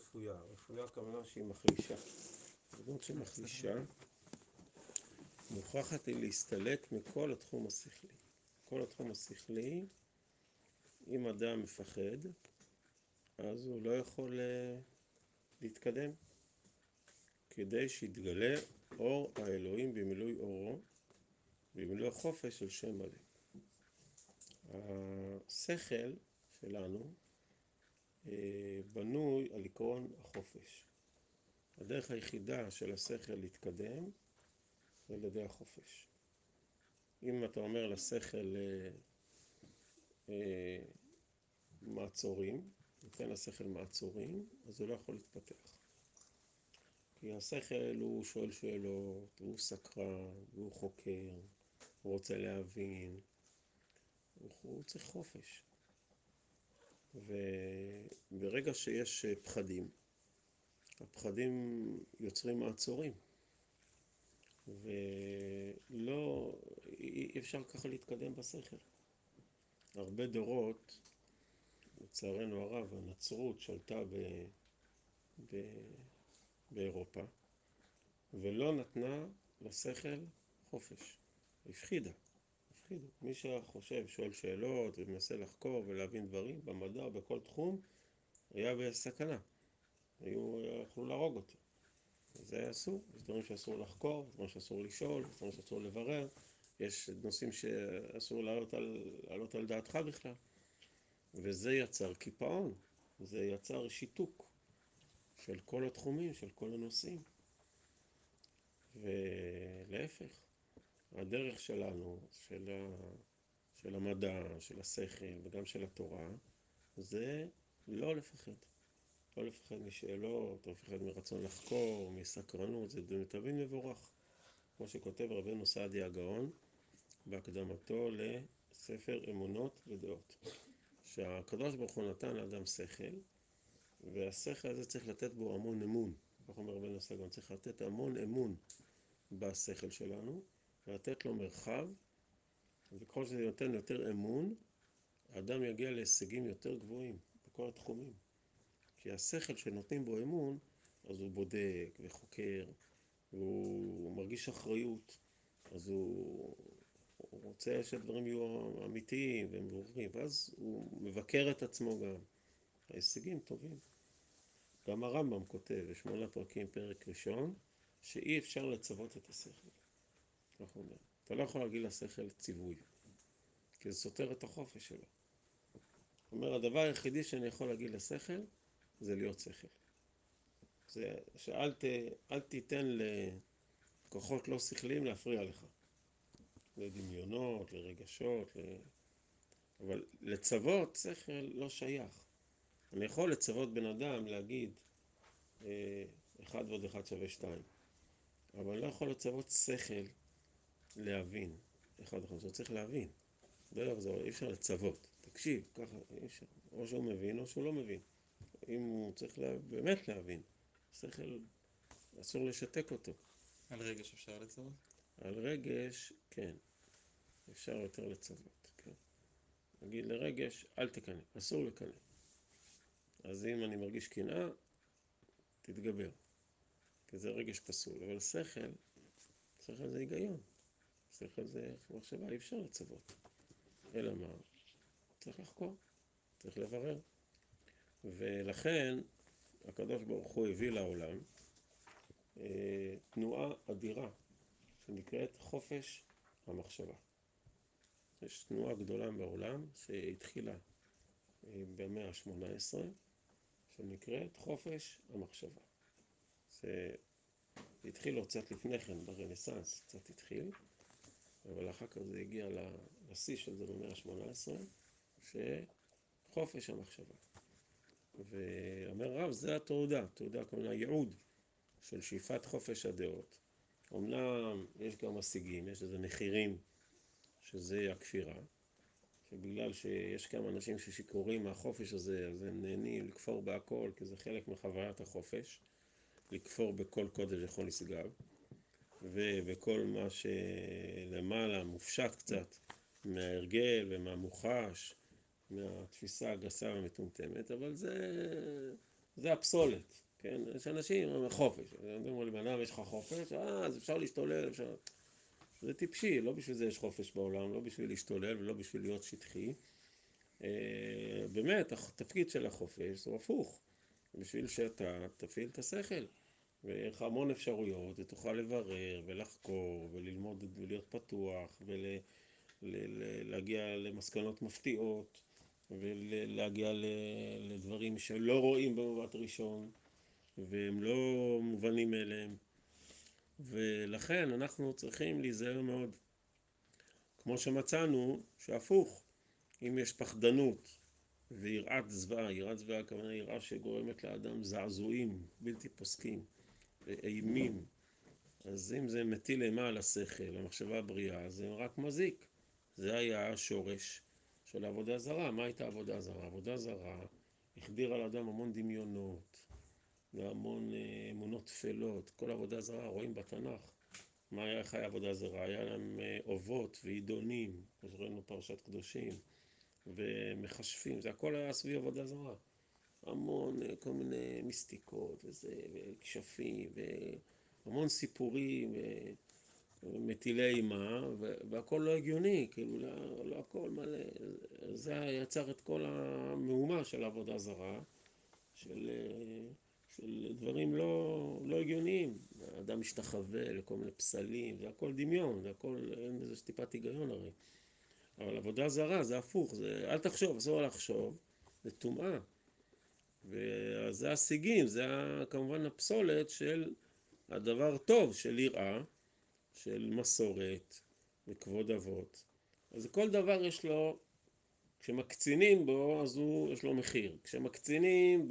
רפויה. רפויה הכוונה שהיא מחלישה. דמות שמחלישה, מוכרחת היא להסתלק מכל התחום השכלי. כל התחום השכלי, אם אדם מפחד, אז הוא לא יכול להתקדם. כדי שיתגלה אור האלוהים במילוי אורו, במילוי החופש של שם מלא. השכל שלנו בנוי על עקרון החופש. הדרך היחידה של השכל להתקדם זה על ידי החופש. אם אתה אומר לשכל מעצורים, נותן לשכל מעצורים, אז הוא לא יכול להתפתח. כי השכל הוא שואל שאלות, הוא סקרן, הוא חוקר, הוא רוצה להבין, הוא צריך חופש. וברגע שיש פחדים, הפחדים יוצרים מעצורים. ולא, אי אפשר ככה להתקדם בשכל. הרבה דורות, לצערנו הרב, הנצרות שלטה באירופה, ולא נתנה לשכל חופש. הפחידה, הפחידה. מי שחושב, שואל שאלות ומנסה לחקור ולהבין דברים, במדע, בכל תחום, היה בסכנה. היו יכלו להרוג אותו. זה אסור. יש דברים שאסור לחקור, דברים שאסור לשאול, דברים שאסור לברר, יש נושאים שאסור להעלות על דעתך בכלל. וזה יצר קיפאון, זה יצר שיתוק של כל התחומים, של כל הנושאים. ולהפך, הדרך שלנו, של המדע, של השכל וגם של התורה, זה לא לפחד. לא לפחד משאלות, לא לפחד מרצון לחקור, מסקרנות, זה תמיד מבורך. כמו שכותב רבנו סעדיה גאון בהקדמתו לספר אמונות ודעות. שהקדוש ברוך הוא נתן לאדם שכל, והשכל הזה צריך לתת בו המון אמון. כך אומר רבנו סעדיה צריך לתת המון אמון בשכל שלנו, ולתת לו מרחב, וככל שזה נותן יותר אמון, האדם יגיע להישגים יותר גבוהים בכל התחומים. כי השכל שנותנים בו אמון, אז הוא בודק וחוקר, והוא מרגיש אחריות, אז הוא רוצה שהדברים יהיו אמיתיים ומבוררים, ואז הוא מבקר את עצמו גם. ההישגים טובים. גם הרמב"ם כותב בשמונה פרקים, פרק ראשון, שאי אפשר לצוות את השכל. כך הוא אומר. אתה לא יכול להגיד לשכל ציווי, כי זה סותר את החופש שלו. הוא אומר, הדבר היחידי שאני יכול להגיד לשכל, זה להיות שכל. זה שאל תיתן לכוחות לא שכליים להפריע לך. לדמיונות, לרגשות, אבל לצוות שכל לא שייך. אני יכול לצוות בן אדם להגיד אחד ועוד אחד שווה שתיים, אבל אני לא יכול לצוות שכל להבין אחד ועוד אחד, הוא צריך להבין. אי אפשר לצוות, תקשיב, ככה, אי אפשר. או שהוא מבין או שהוא לא מבין. אם הוא צריך באמת להבין, שכל אסור לשתק אותו. על רגש אפשר לצוות? על רגש, כן. אפשר יותר לצוות, כן. נגיד לרגש, אל תקנא, אסור לקנא. אז אם אני מרגיש קנאה, תתגבר. כי זה רגש פסול. אבל שכל, שכל זה היגיון. שכל זה מחשבה, אי אפשר לצוות. אלא מה? צריך לחקור, צריך לברר. ולכן, הקדוש ברוך הוא הביא לעולם תנועה אדירה שנקראת חופש המחשבה. יש תנועה גדולה בעולם שהתחילה במאה ה-18 שנקראת חופש המחשבה. זה התחיל עוד קצת לפני כן, ברנסנס קצת התחיל, אבל אחר כך זה הגיע לשיא של זה במאה ה-18, שחופש המחשבה. ואומר רב, זה התעודה, תעודה כמובן הייעוד של שאיפת חופש הדעות. אמנם יש גם משיגים, יש איזה מחירים שזה הכפירה, שבגלל שיש כמה אנשים ששיכורים מהחופש הזה, אז הם נהנים לכפור בהכל, כי זה חלק מחוויית החופש, לכפור בכל קודש וכל נשגב, ובכל מה שלמעלה מופשט קצת מההרגל ומהמוחש, מהתפיסה הגסה והמטומטמת, אבל זה זה הפסולת, כן? יש אנשים חופש, אומרים לבן אדם יש לך חופש, אה, אז אפשר להשתולל, אפשר... זה טיפשי, לא בשביל זה יש חופש בעולם, לא בשביל להשתולל ולא בשביל להיות שטחי. באמת, התפקיד של החופש הוא הפוך, בשביל שאתה תפעיל את השכל. ויהיה לך המון אפשרויות, ותוכל לברר ולחקור וללמוד ולהיות פתוח ולהגיע למסקנות מפתיעות ולהגיע לדברים שלא רואים במבט ראשון והם לא מובנים מאליהם. ולכן אנחנו צריכים להיזהר מאוד. כמו שמצאנו שהפוך אם יש פחדנות ויראת זוועה, יראת זוועה הכוונה יראה שגורמת לאדם זעזועים בלתי פוסקים ואימים אז אם זה מטיל אימה על השכל, המחשבה הבריאה, זה רק מזיק זה היה השורש של העבודה זרה. מה הייתה עבודה זרה? עבודה זרה החדירה לאדם המון דמיונות והמון אמונות טפלות. כל עבודה זרה רואים בתנ"ך. מה היה, היה עבודה זרה? היה להם אובות ועידונים, כמו שראינו בפרשת קדושים, ומכשפים, זה הכל היה סביב עבודה זרה. המון כל מיני מיסטיקות וזה, וכשפים, והמון סיפורים מטילי אימה, והכל לא הגיוני, כאילו, לא הכל מלא, זה יצר את כל המהומה של העבודה זרה, של דברים לא הגיוניים. האדם משתחווה לכל מיני פסלים, זה הכל דמיון, זה הכל, אין בזה טיפת היגיון הרי. אבל עבודה זרה זה הפוך, זה אל תחשוב, אסור לחשוב, זה טומאה. וזה השיגים, זה כמובן הפסולת של הדבר טוב, של יראה, של מסורת וכבוד אבות. אז כל דבר יש לו, כשמקצינים בו, אז הוא, יש לו מחיר. כשמקצינים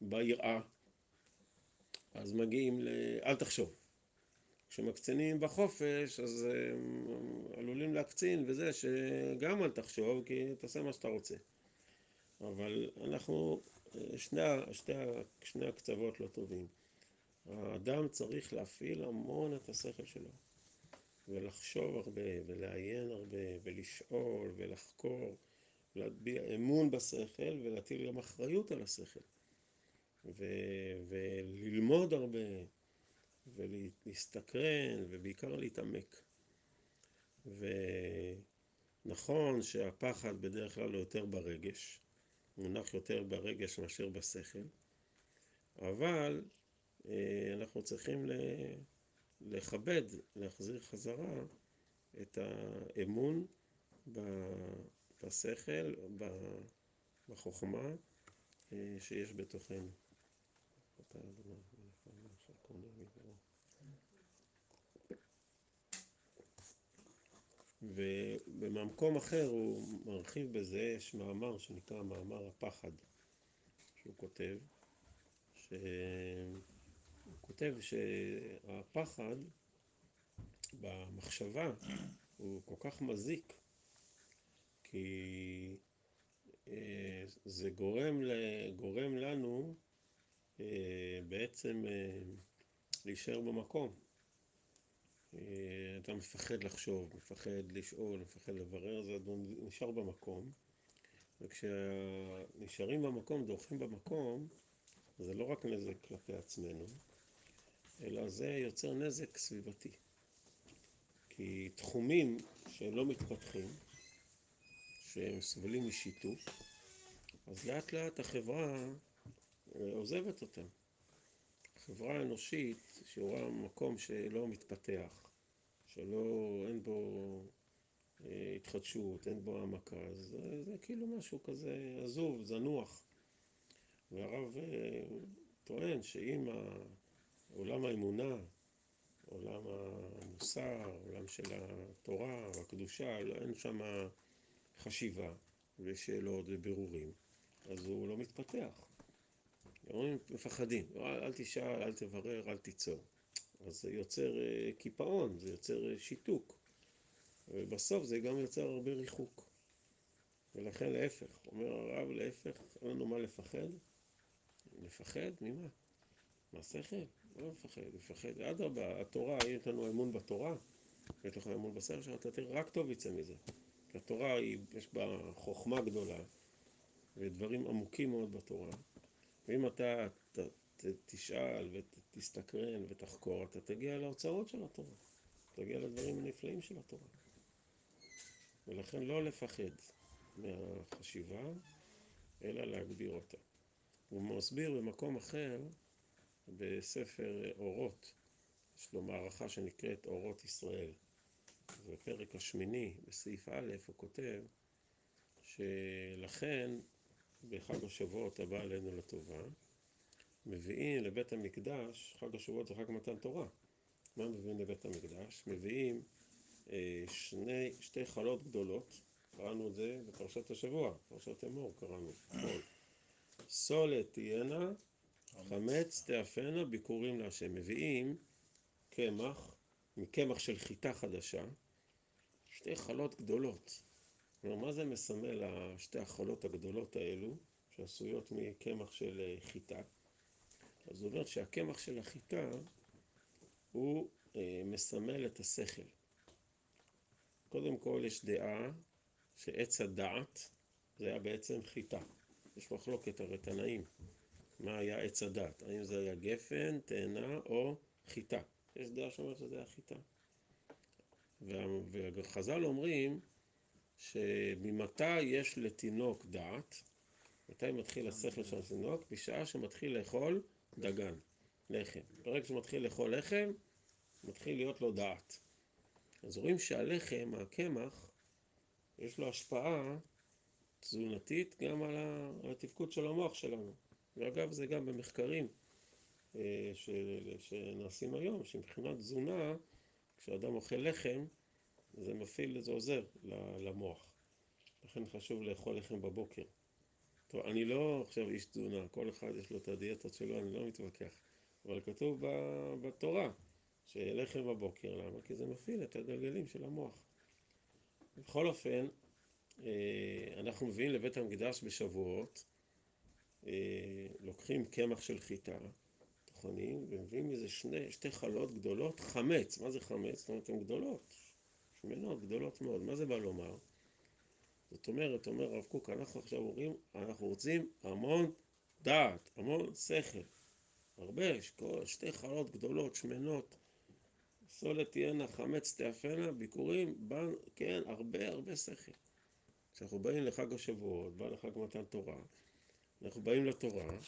ביראה, אז מגיעים ל... אל תחשוב. כשמקצינים בחופש, אז עלולים להקצין וזה שגם אל תחשוב, כי תעשה מה שאתה רוצה. אבל אנחנו, שני, שני, שני הקצוות לא טובים. האדם צריך להפעיל המון את השכל שלו, ולחשוב הרבה, ולעיין הרבה, ולשאול, ולחקור, להטביע אמון בשכל, ולהטיל גם אחריות על השכל. וללמוד הרבה, ולהסתקרן, ובעיקר להתעמק. ונכון שהפחד בדרך כלל הוא יותר ברגש, מונח יותר ברגש מאשר בשכל, אבל אנחנו צריכים לכבד, להחזיר חזרה את האמון בשכל, בחוכמה שיש בתוכנו. ובמקום אחר הוא מרחיב בזה, יש מאמר שנקרא מאמר הפחד, שהוא כותב, שהוא כותב שהפחד במחשבה הוא כל כך מזיק, כי זה גורם, גורם לנו בעצם להישאר במקום. אתה מפחד לחשוב, מפחד לשאול, מפחד לברר, אתה נשאר במקום. וכשנשארים במקום, דורכים במקום, זה לא רק נזק כלפי עצמנו, אלא זה יוצר נזק סביבתי. כי תחומים שלא מתפתחים, שהם סובלים משיתוק, אז לאט לאט החברה עוזבת אותם. חברה אנושית שהוא רואה מקום שלא מתפתח, שלא, אין בו התחדשות, אין בו העמקה, זה, זה כאילו משהו כזה עזוב, זנוח. והרב טוען שאם עולם האמונה, עולם המוסר, עולם של התורה והקדושה, אין שם חשיבה ושאלות ובירורים, אז הוא לא מתפתח. אומרים, מפחדים, אל תשאל, אל תברר, אל תיצור. אז זה יוצר קיפאון, זה יוצר שיתוק. ובסוף זה גם יוצר הרבה ריחוק. ולכן להפך, אומר הרב, להפך, אין לנו מה לפחד. לפחד? ממה? מהשכל? לא לפחד, לפחד. אדרבה, התורה, יש לנו אמון בתורה, יש לך אמון בשכל שלך, אתה תראה, רק טוב יצא מזה. כי התורה, יש בה חוכמה גדולה, ודברים עמוקים מאוד בתורה. ואם אתה תשאל ותסתקרן ותחקור, אתה תגיע לאוצרות של התורה. תגיע לדברים הנפלאים של התורה. ולכן לא לפחד מהחשיבה, אלא להגביר אותה. הוא מסביר במקום אחר, בספר אורות, יש לו מערכה שנקראת אורות ישראל. בפרק השמיני, בסעיף א', הוא כותב שלכן בחג השבועות הבא עלינו לטובה, מביאים לבית המקדש, חג השבועות זה חג מתן תורה. מה מביאים לבית המקדש? מביאים אה, שני, שתי חלות גדולות, קראנו את זה בפרשת השבוע, פרשת אמור קראנו, אתמול. סולת תהיינה, חמץ תאפנה, ביקורים להשם. מביאים קמח, מקמח של חיטה חדשה, שתי חלות גדולות. מה זה מסמל שתי החלות הגדולות האלו, שעשויות מקמח של אה, חיטה? אז הוא אומר שהקמח של החיטה הוא אה, מסמל את השכל. קודם כל יש דעה שעץ הדעת זה היה בעצם חיטה. יש מחלוקת הרי תנאים. מה היה עץ הדעת? האם זה היה גפן, תאנה או חיטה? יש דעה שאומרת שזה היה חיטה. וחז"ל אומרים שממתי יש לתינוק דעת? מתי מתחיל השכל של התינוק? בשעה שמתחיל לאכול דגן, לחם. ברגע שמתחיל לאכול לחם, מתחיל להיות לו דעת. אז רואים שהלחם, הקמח, יש לו השפעה תזונתית גם על התפקוד של המוח שלנו. ואגב, זה גם במחקרים אה, שנעשים היום, שמבחינת תזונה, כשאדם אוכל לחם, זה מפעיל, זה עוזר למוח. לכן חשוב לאכול לחם בבוקר. אני לא עכשיו איש תזונה, כל אחד יש לו את הדיאטות שלו, אני לא מתווכח. אבל כתוב בתורה שלחם בבוקר, למה? כי זה מפעיל את הגלגלים של המוח. בכל אופן, אה, אנחנו מביאים לבית המקדש בשבועות, אה, לוקחים קמח של חיטה, טוחנים, ומביאים איזה שני, שתי חלות גדולות, חמץ. מה זה חמץ? זאת אומרת, הן גדולות, שמנות, גדולות מאוד. מה זה בא לומר? זאת אומרת, אומר הרב קוק, אנחנו עכשיו אומרים, אנחנו רוצים המון דעת, המון שכל. הרבה, שתי חלות גדולות, שמנות, סולת תהיינה, חמץ תאפנה, ביקורים, בן, כן, הרבה הרבה שכל. כשאנחנו באים לחג השבועות, בא לחג מתן תורה, אנחנו באים לתורה,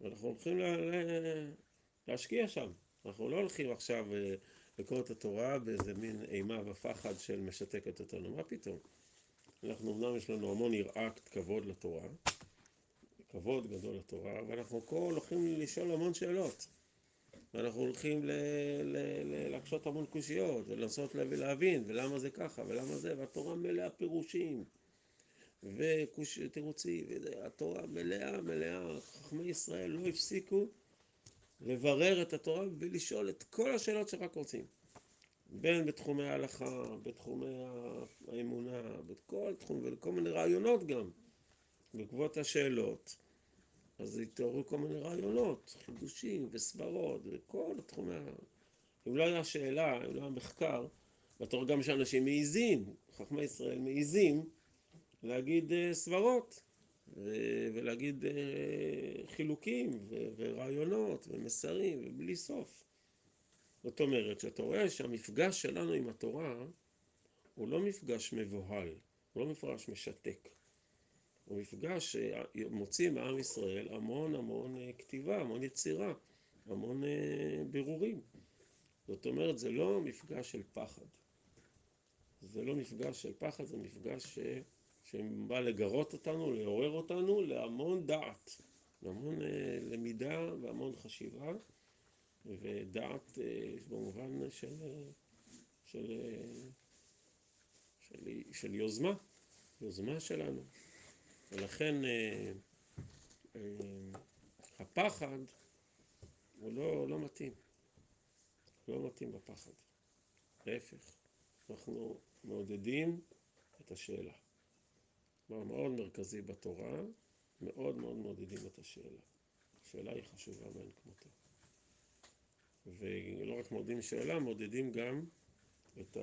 ואנחנו הולכים לה, לה, להשקיע שם. אנחנו לא הולכים עכשיו אה, לקרוא את התורה באיזה מין אימה ופחד של משתקת אותנו, מה פתאום? אנחנו אמנם יש לנו המון יראת כבוד לתורה, כבוד גדול לתורה, ואנחנו כל הולכים לשאול המון שאלות. ואנחנו הולכים להקשות המון קושיות, ולנסות להבין, ולמה זה ככה, ולמה זה, והתורה מלאה פירושים, ותירוצים, התורה מלאה, מלאה, חכמי ישראל לא הפסיקו לברר את התורה ולשאול את כל השאלות שרק רוצים. בין בתחומי ההלכה, בתחומי האמונה, בכל תחום, וכל מיני רעיונות גם, בעקבות השאלות. אז התעוררו כל מיני רעיונות, חידושים וסברות, וכל התחומי ה... אם לא היה שאלה, אם לא היה מחקר, בתור גם שאנשים מעיזים, חכמי ישראל מעיזים, להגיד uh, סברות, ו- ולהגיד uh, חילוקים, ו- ורעיונות, ומסרים, ובלי סוף. זאת אומרת, שאתה רואה שהמפגש שלנו עם התורה הוא לא מפגש מבוהל, הוא לא מפגש משתק. הוא מפגש שמוציא מעם ישראל המון המון אה, כתיבה, המון יצירה, המון אה, בירורים. זאת אומרת, זה לא מפגש של פחד. זה לא מפגש של פחד, זה מפגש ש... שבא לגרות אותנו, לעורר אותנו להמון דעת, להמון אה, למידה והמון חשיבה. ודעת במובן של, של, של, של יוזמה, יוזמה שלנו. ולכן הפחד הוא לא, לא מתאים, לא מתאים בפחד. להפך, אנחנו מעודדים את השאלה. דבר מאוד מרכזי בתורה, מאוד מאוד מעודדים את השאלה. השאלה היא חשובה מאין כמותה. ולא רק מודדים שאלה, מודדים גם את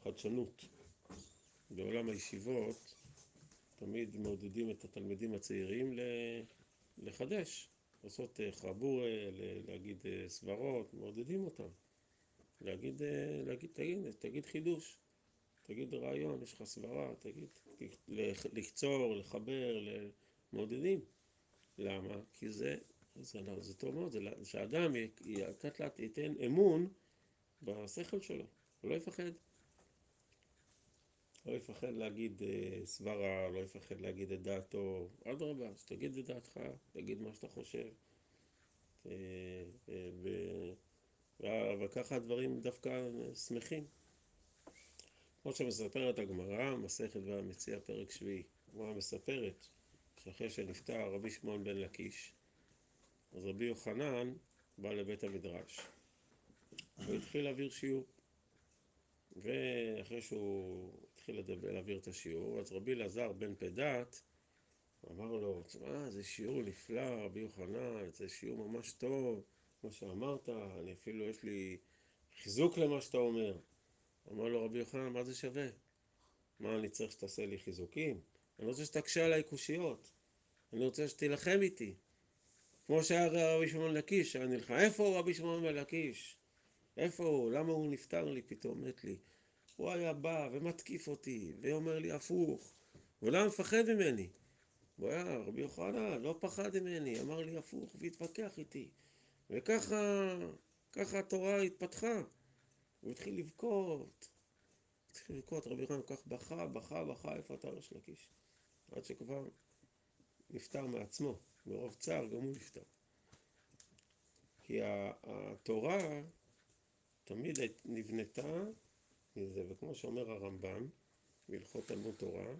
החדשנות. בעולם הישיבות תמיד מעודדים את התלמידים הצעירים לחדש, לעשות אה, חבורה, להגיד אה, סברות, מעודדים אותם. להגיד, אה, להגיד, תגיד, תגיד חידוש, תגיד רעיון, יש לך סברה, תגיד, לקצור, לחבר, מעודדים. למה? כי זה, זה, לא, זה טוב מאוד, זה שאדם לאט לאט ייתן אמון בשכל שלו, הוא לא יפחד. לא יפחד להגיד סברה, לא יפחד להגיד את דעתו, אדרבה, אז תגיד את דעתך, תגיד מה שאתה חושב. וככה הדברים דווקא שמחים. כמו שמספרת הגמרא, מסכת והמציאה פרק שביעי. הגמרא מספרת שאחרי שנפטר רבי שמעון בן לקיש, אז רבי יוחנן בא לבית המדרש והתחיל להעביר שיעור. ואחרי שהוא התחיל להעביר את השיעור, אז רבי אלעזר בן פדת אמר לו, תשמע, זה שיעור נפלא, רבי יוחנן, זה שיעור ממש טוב, כמו שאמרת, אני אפילו, יש לי חיזוק למה שאתה אומר. אמר לו רבי יוחנן, מה זה שווה? מה אני צריך שתעשה לי חיזוקים? אני רוצה שתקשה עליי קושיות. אני רוצה שתילחם איתי. כמו שהיה רבי שמעון לקיש, היה נלחם. איפה רבי שמעון לקיש? איפה הוא? למה הוא נפטר לי פתאום, מת לי? הוא היה בא ומתקיף אותי, ואומר לי הפוך. הוא לא מפחד ממני. הוא היה, רבי יוחנן, לא פחד ממני, אמר לי הפוך והתווכח איתי. וככה, ככה התורה התפתחה. הוא התחיל לבכות. התחיל לבכות, רבי יוחנן כל כך בכה, בכה, בכה, איפה אתה ראש לקיש? עד שכבר נפטר מעצמו, מרוב צער גם הוא נפטר. כי התורה תמיד נבנתה מזה, וכמו שאומר הרמב"ם, בהלכות תלמוד תורה,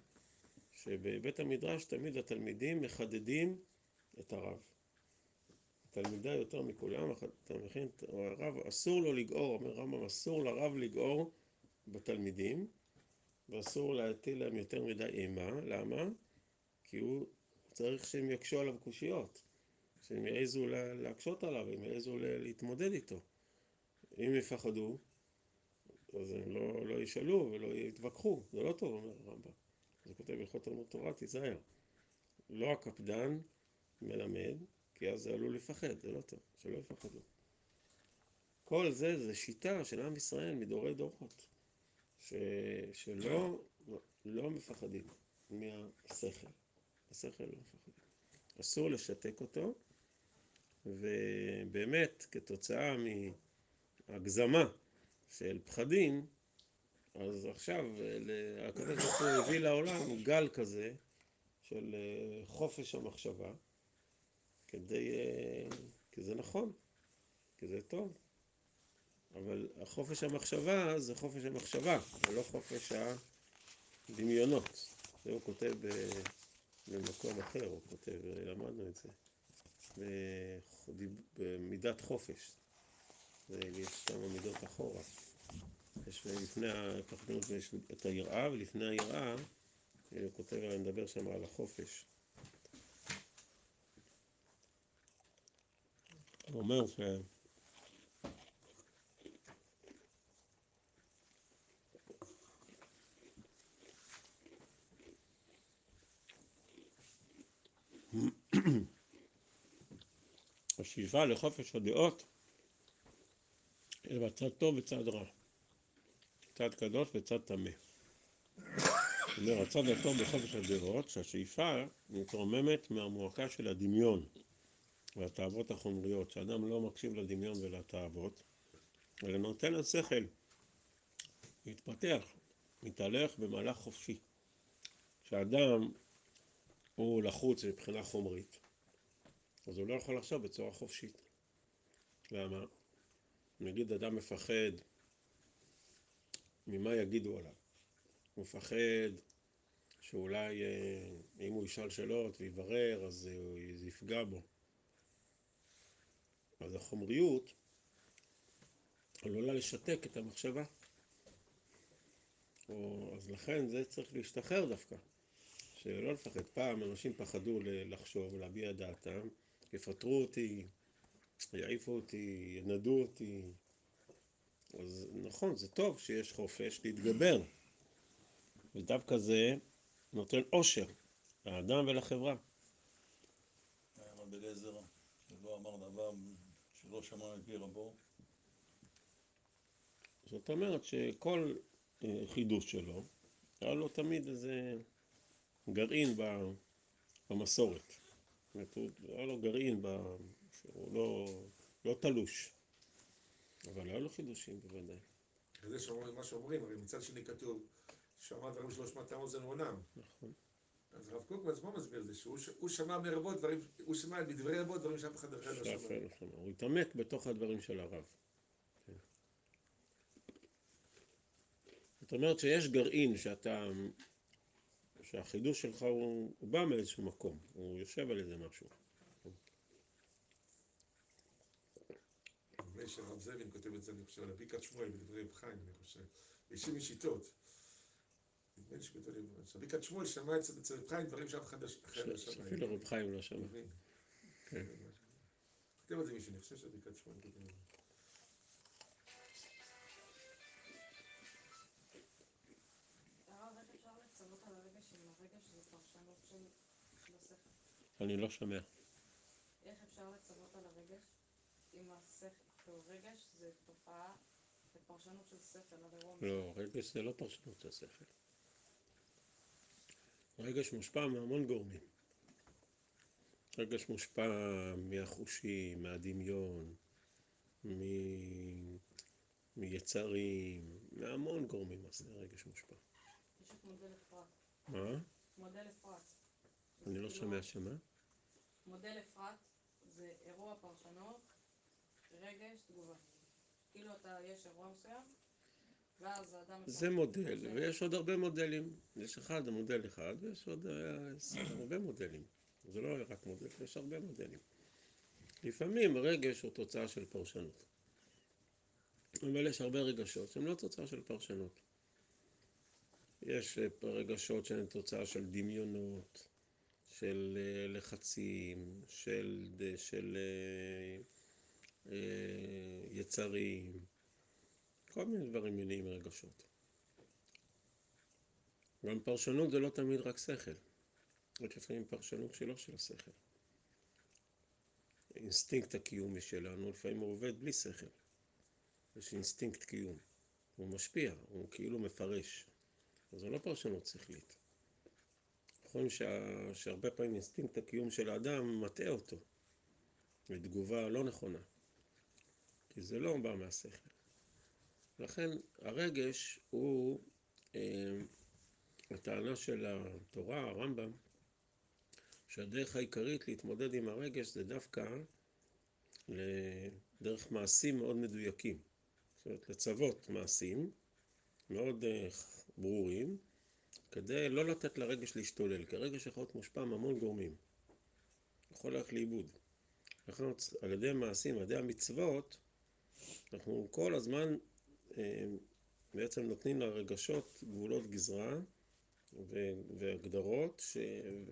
שבבית המדרש תמיד התלמידים מחדדים את הרב. תלמידה יותר מכולם, הרב אסור לו לגעור, אומר רמב"ם, אסור לרב לגעור בתלמידים, ואסור להטיל להם יותר מדי אימה, למה? כי הוא צריך שהם יקשו עליו קושיות, שהם יעזו להקשות עליו, הם יעזו להתמודד איתו. אם יפחדו, אז הם לא, לא ישאלו ולא יתווכחו, זה לא טוב, אומר הרמב"ם. זה כותב הלכות תלמוד תורה, תיזהר. לא הקפדן מלמד, כי אז זה עלול לפחד, זה לא טוב, שלא יפחדו. כל זה זה שיטה של עם ישראל מדורי דורות, ש... שלא לא מפחדים מהשכל. השכל לא. אסור לשתק אותו, ובאמת כתוצאה מהגזמה של פחדים, אז עכשיו הקדוש ברוך הוא הביא לעולם גל כזה של חופש המחשבה, כדי, כי זה נכון, כי זה טוב, אבל החופש המחשבה זה חופש המחשבה, ולא חופש הדמיונות. זה הוא כותב במקום אחר, הוא כותב, למדנו את זה, במידת חופש. ויש כמה מידות אחורה. יש לפני הפחדנות יש את היראה, ולפני היראה, הוא כותב, אני מדבר שם על החופש. הוא אומר ש... השאיפה לחופש הדעות אלא צד טוב וצד רע, צד קדוש וצד טמא. זאת אומרת, הצד הטוב בחופש הדעות, שהשאיפה מתרוממת מהמועקה של הדמיון והתאוות החומריות, שאדם לא מקשיב לדמיון ולתאוות, אלא נותן לשכל להתפתח, מתהלך במהלך חופשי. כשאדם הוא לחוץ מבחינה חומרית, אז הוא לא יכול לחשוב בצורה חופשית. למה? נגיד אדם מפחד ממה יגידו עליו. הוא מפחד שאולי אם הוא ישאל שאלות ויברר אז זה יפגע בו. אז החומריות עלולה לשתק את המחשבה. או, אז לכן זה צריך להשתחרר דווקא. שלא לפחד. פעם אנשים פחדו לחשוב, להביע דעתם, יפטרו אותי, יעיפו אותי, ינדו אותי. אז נכון, זה טוב שיש חופש להתגבר. ודווקא זה נותן אושר לאדם ולחברה. אבל בגזר אמר דבר שלא שמע מפי רבו? זאת אומרת שכל אה, חידוש שלו, היה לו תמיד איזה גרעין במסורת. זאת אומרת, היה לו גרעין ב- שהוא לא, לא תלוש. אבל היה לו חידושים בוודאי. וזה שאומרים מה שאומרים, הרי מצד שני כתוב, שמע דברים שלא שמעתם אוזן עונם. נכון. אז הרב קוק בעצמו מסביר את זה, שהוא שמע מרבות דברים, הוא שמע מדברי רבות דברים שאף אחד אחר לא שמע. שמע. הוא התעמק בתוך הדברים של הרב. כן. זאת אומרת שיש גרעין שאתה, שהחידוש שלך הוא, הוא בא מאיזשהו מקום, הוא יושב על איזה משהו. נדמה לי שהרב זאבין כותב את זה, אני חושב, על הברכת שמואל בדברי רב חיים, אני חושב. יש לי שיטות. נדמה לי שכותב לי, שברכת שמואל שמע אצל רב חיים דברים שאף אחד לא שמע. שאפילו רב חיים לא שמע. מבין. כן. כותב על זה מישהו, אני חושב שברכת שמואל כותב על זה. אני לא שומע. איך אפשר לצוות על הרגש אם השכל, כאילו רגש זה תופעה, זה פרשנות של שכל, הוא לא, רגש זה לא פרשנות של שכל. רגש מושפע מהמון גורמים. רגש מושפע מהחושים, מהדמיון, מ... מיצרים, מהמון גורמים אז רגש מושפע. יש את מודל אפרת. מה? מודל אפרת. אני לא שומע שמה? מודל אפרת זה אירוע פרשנות, רגש, תגובה. כאילו אתה, יש אירוע מסוים, ואז האדם... זה מודל, ויש עוד הרבה מודלים. יש אחד, מודל אחד, ויש עוד אה, הרבה מודלים. זה לא רק מודל, יש הרבה מודלים. לפעמים רגש הוא תוצאה של פרשנות. אבל יש הרבה רגשות שהם לא תוצאה של פרשנות. יש אה, רגשות שהן תוצאה של דמיונות, של אה, לחצים, של, של אה, אה, יצרים, כל מיני דברים מניעים מרגשות. גם פרשנות זה לא תמיד רק שכל, רק לפעמים פרשנות שלא של השכל. אינסטינקט הקיומי שלנו, לפעמים הוא עובד בלי שכל. יש אינסטינקט קיום. הוא משפיע, הוא כאילו מפרש. אז זו לא פרשנות שכלית. נכון שה... שהרבה פעמים אינסטינקט הקיום של האדם מטעה אותו, בתגובה לא נכונה. כי זה לא בא מהשכל. לכן הרגש הוא אה, הטענה של התורה, הרמב"ם, שהדרך העיקרית להתמודד עם הרגש זה דווקא דרך מעשים מאוד מדויקים. זאת אומרת, לצוות מעשים מאוד אה, ברורים, כדי לא לתת לרגש להשתולל, כי הרגש יכול להיות מושפע מהמון גורמים. יכול ללכת לאיבוד. לכן על ידי מעשים, על ידי המצוות, אנחנו כל הזמן אה, בעצם נותנים לרגשות גבולות גזרה והגדרות, ש...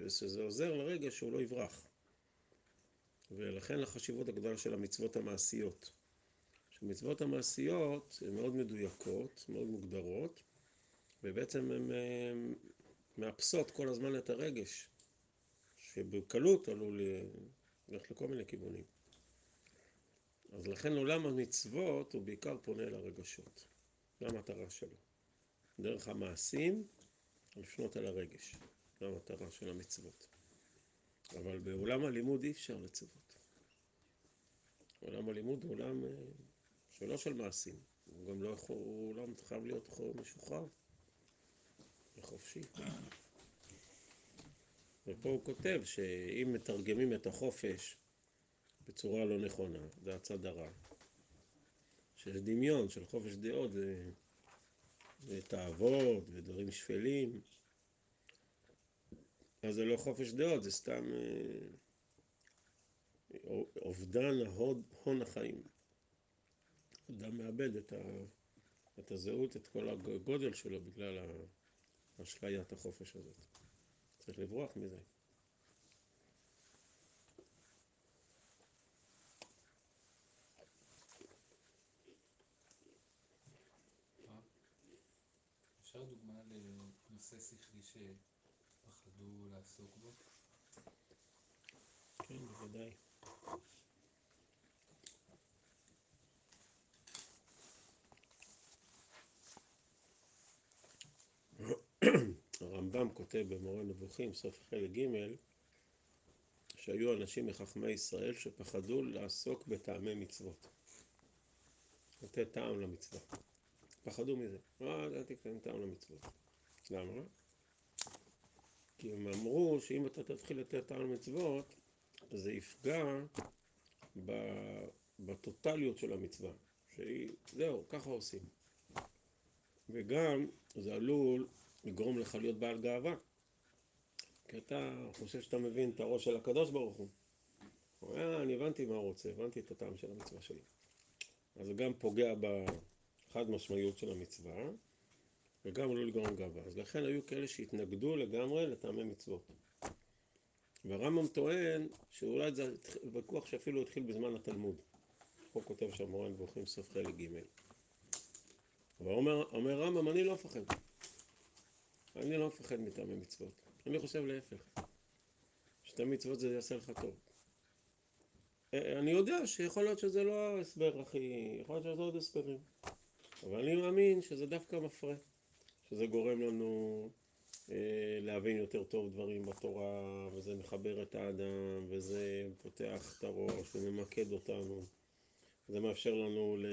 שזה עוזר לרגש שהוא לא יברח. ולכן החשיבות הגדולה של המצוות המעשיות. שהמצוות המעשיות הן מאוד מדויקות, מאוד מוגדרות, ובעצם הן מאפסות כל הזמן את הרגש, שבקלות עלול ללכת לכל מיני כיוונים. אז לכן עולם המצוות הוא בעיקר פונה לרגשות. זו המטרה שלו. דרך המעשים, לפנות על הרגש. זו המטרה של המצוות. אבל בעולם הלימוד אי אפשר לצוות. עולם הלימוד הוא עולם שלא של מעשים. הוא גם לא יכול, הוא עולם חייב להיות משוחרר וחופשי. ופה הוא כותב שאם מתרגמים את החופש בצורה לא נכונה, זה הצד הרע. שיש דמיון של חופש דעות. ותאוות ודברים שפלים, אז זה לא חופש דעות, זה סתם אובדן ההוד, הון החיים. אדם מאבד את, ה... את הזהות, את כל הגודל שלו בגלל אשליית החופש הזאת. צריך לברוח מזה. אפשר דוגמה לנושא שכלי שפחדו לעסוק בו? כן, בוודאי. כותב במורה נבוכים, סוף חלק ג', שהיו אנשים מחכמי ישראל שפחדו לעסוק בטעמי מצוות. לתת טעם למצווה. פחדו מזה. לא, אל תקיים טעם למצוות. למה? כי הם אמרו שאם אתה תתחיל לתת טעם למצוות, זה יפגע בטוטליות של המצווה. שהיא, זהו, ככה עושים. וגם זה עלול לגרום לך להיות בעל גאווה. כי אתה חושב שאתה מבין את הראש של הקדוש ברוך הוא. הוא אומר, אני הבנתי מה הוא רוצה, הבנתי את הטעם של המצווה שלי. אז זה גם פוגע בחד משמעיות של המצווה, וגם עלול לגרום גאווה. אז לכן היו כאלה שהתנגדו לגמרי לטעמי מצוות. והרמב"ם טוען שאולי זה ויכוח שאפילו התחיל בזמן התלמוד. הוא כותב שם מורה נבוכים סוף חלק ג'. אבל אומר, אומר רמב"ם, אני לא מפחד. אני לא מפחד מטעמי מצוות. אני חושב להפך. שטעמי מצוות זה יעשה לך טוב. אני יודע שיכול להיות שזה לא ההסבר הכי... יכול להיות שזה עוד הסברים. אבל אני מאמין שזה דווקא מפרה. שזה גורם לנו אה, להבין יותר טוב דברים בתורה, וזה מחבר את האדם, וזה פותח את הראש וממקד אותנו. זה מאפשר לנו ל...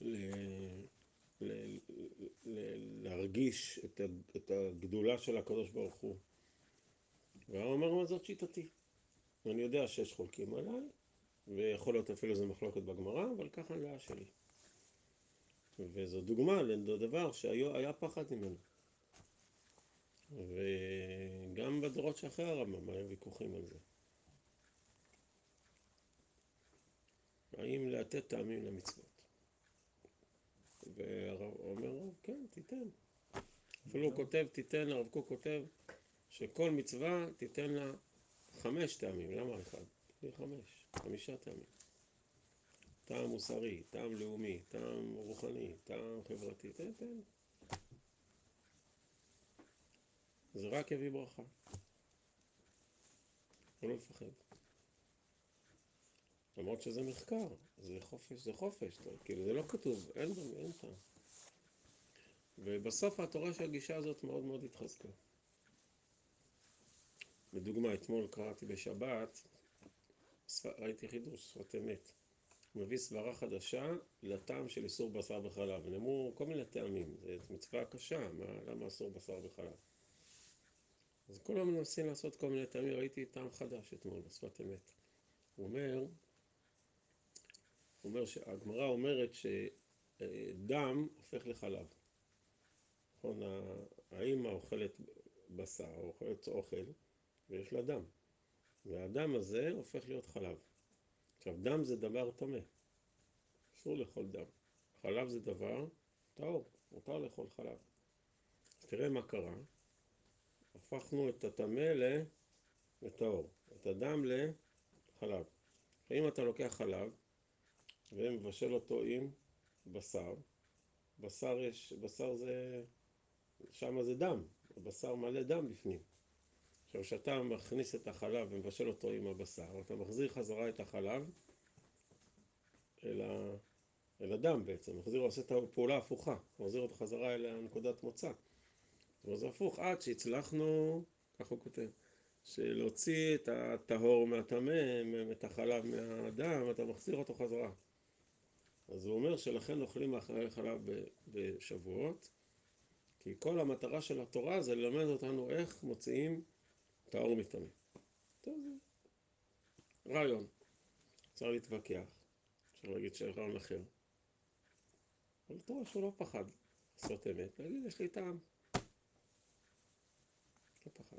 ל... ל... להרגיש את. את הגדולה של הקדוש ברוך הוא. והוא אומר מה זאת שיטתי. אני יודע שיש חולקים עליי, ויכול להיות אפילו איזה מחלוקת בגמרא, אבל ככה הדעה שלי. וזו דוגמה לדבר שהיה פחד ממנו. וגם בדורות שאחרי הרמב"ם היה ויכוחים על זה. האם לתת טעמים למצוות? והרב אומר, כן, תיתן. אפילו הוא כותב, תיתן, הרב קוק כותב, שכל מצווה תיתן לה חמש טעמים, למה אחד? תהיה חמש, חמישה טעמים. טעם מוסרי, טעם לאומי, טעם רוחני, טעם חברתי, תן, תן. זה רק יביא ברכה. לא לפחד. למרות שזה מחקר, זה חופש, זה חופש, כאילו זה לא כתוב, אין, אין טעם. ובסוף התורה של הגישה הזאת מאוד מאוד התחזקה. לדוגמה, אתמול קראתי בשבת, ראיתי חידוש, שפת אמת. הוא מביא סברה חדשה לטעם של איסור בשר בחלב. נאמרו כל מיני טעמים, זו מצווה קשה, מה, למה אסור בשר בחלב? אז היום מנסים לעשות כל מיני טעמים, ראיתי טעם חדש אתמול בשפת אמת. הוא אומר, אומר שהגמרא אומרת שדם הופך לחלב. נכון, האמא אוכלת בשר, אוכלת אוכל, ויש לה דם. והדם הזה הופך להיות חלב. עכשיו, דם זה דבר טמא. אסור לאכול דם. חלב זה דבר טהור, מותר לאכול חלב. תראה מה קרה. הפכנו את הטמא לטהור, את הדם לחלב. אם אתה לוקח חלב ומבשל אותו עם בשר, בשר יש, בשר זה, שם זה דם, הבשר מלא דם בפנים. עכשיו, כשאתה מכניס את החלב ומבשל אותו עם הבשר, אתה מחזיר חזרה את החלב אל, ה... אל הדם בעצם, מחזיר, עושה את הפעולה ההפוכה, מחזיר אותו חזרה אל הנקודת מוצא. זאת אומרת, זה הפוך, עד שהצלחנו, כך הוא כותב, שלהוציא את הטהור מהטמא, את החלב מהדם, אתה מחזיר אותו חזרה. אז הוא אומר שלכן אוכלים אחרי חלב בשבועות, כי כל המטרה של התורה זה ללמד אותנו איך מוציאים טהור מטמא. טוב, זה רעיון. אפשר להתווכח, אפשר להגיד שיש רעיון אחר. אבל תורה שהוא לא פחד לעשות אמת, להגיד יש לי טעם. לא פחד.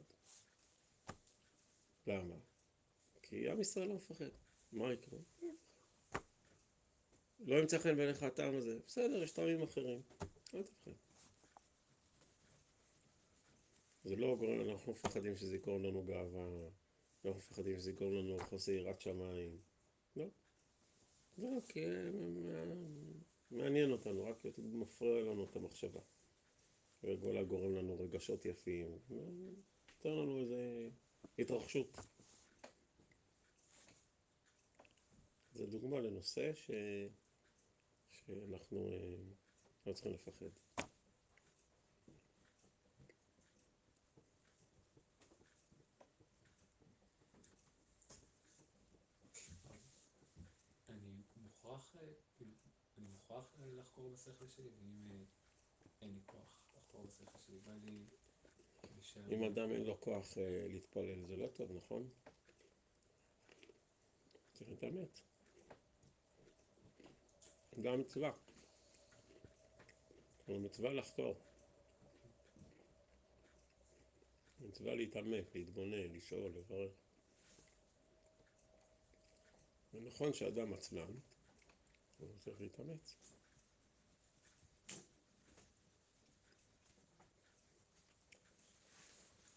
למה? כי עם ישראל לא מפחד. מה יקרה? לא ימצא חן בעיניך הטעם הזה. בסדר, יש טעמים אחרים. אל תפחד. זה לא גורם, אנחנו מפחדים שזה יקרום לנו גאווה, אנחנו מפחדים שזה יקרום לנו חוסר יראת שמיים. לא. זה רק מעניין אותנו, רק מפריע לנו את המחשבה. וגולה גורם לנו רגשות יפים, נותן לנו איזה התרחשות. זה דוגמה לנושא ש... שאנחנו אה, לא צריכים לפחד. אני מוכרח, אה, כאילו, אני מוכרח אה, לחקור בשכל שלי, ואם אין לי כוח לחקור בשכל שלי, בא לי... אם אדם אין לו כוח להתפלל זה לא טוב, נכון? צריך את האמת. גם מצווה. זו מצווה לחקור. מצווה להתעמק, להתבונן, לשאול, לברר. זה נכון שאדם עצלן, הוא צריך להתאמץ.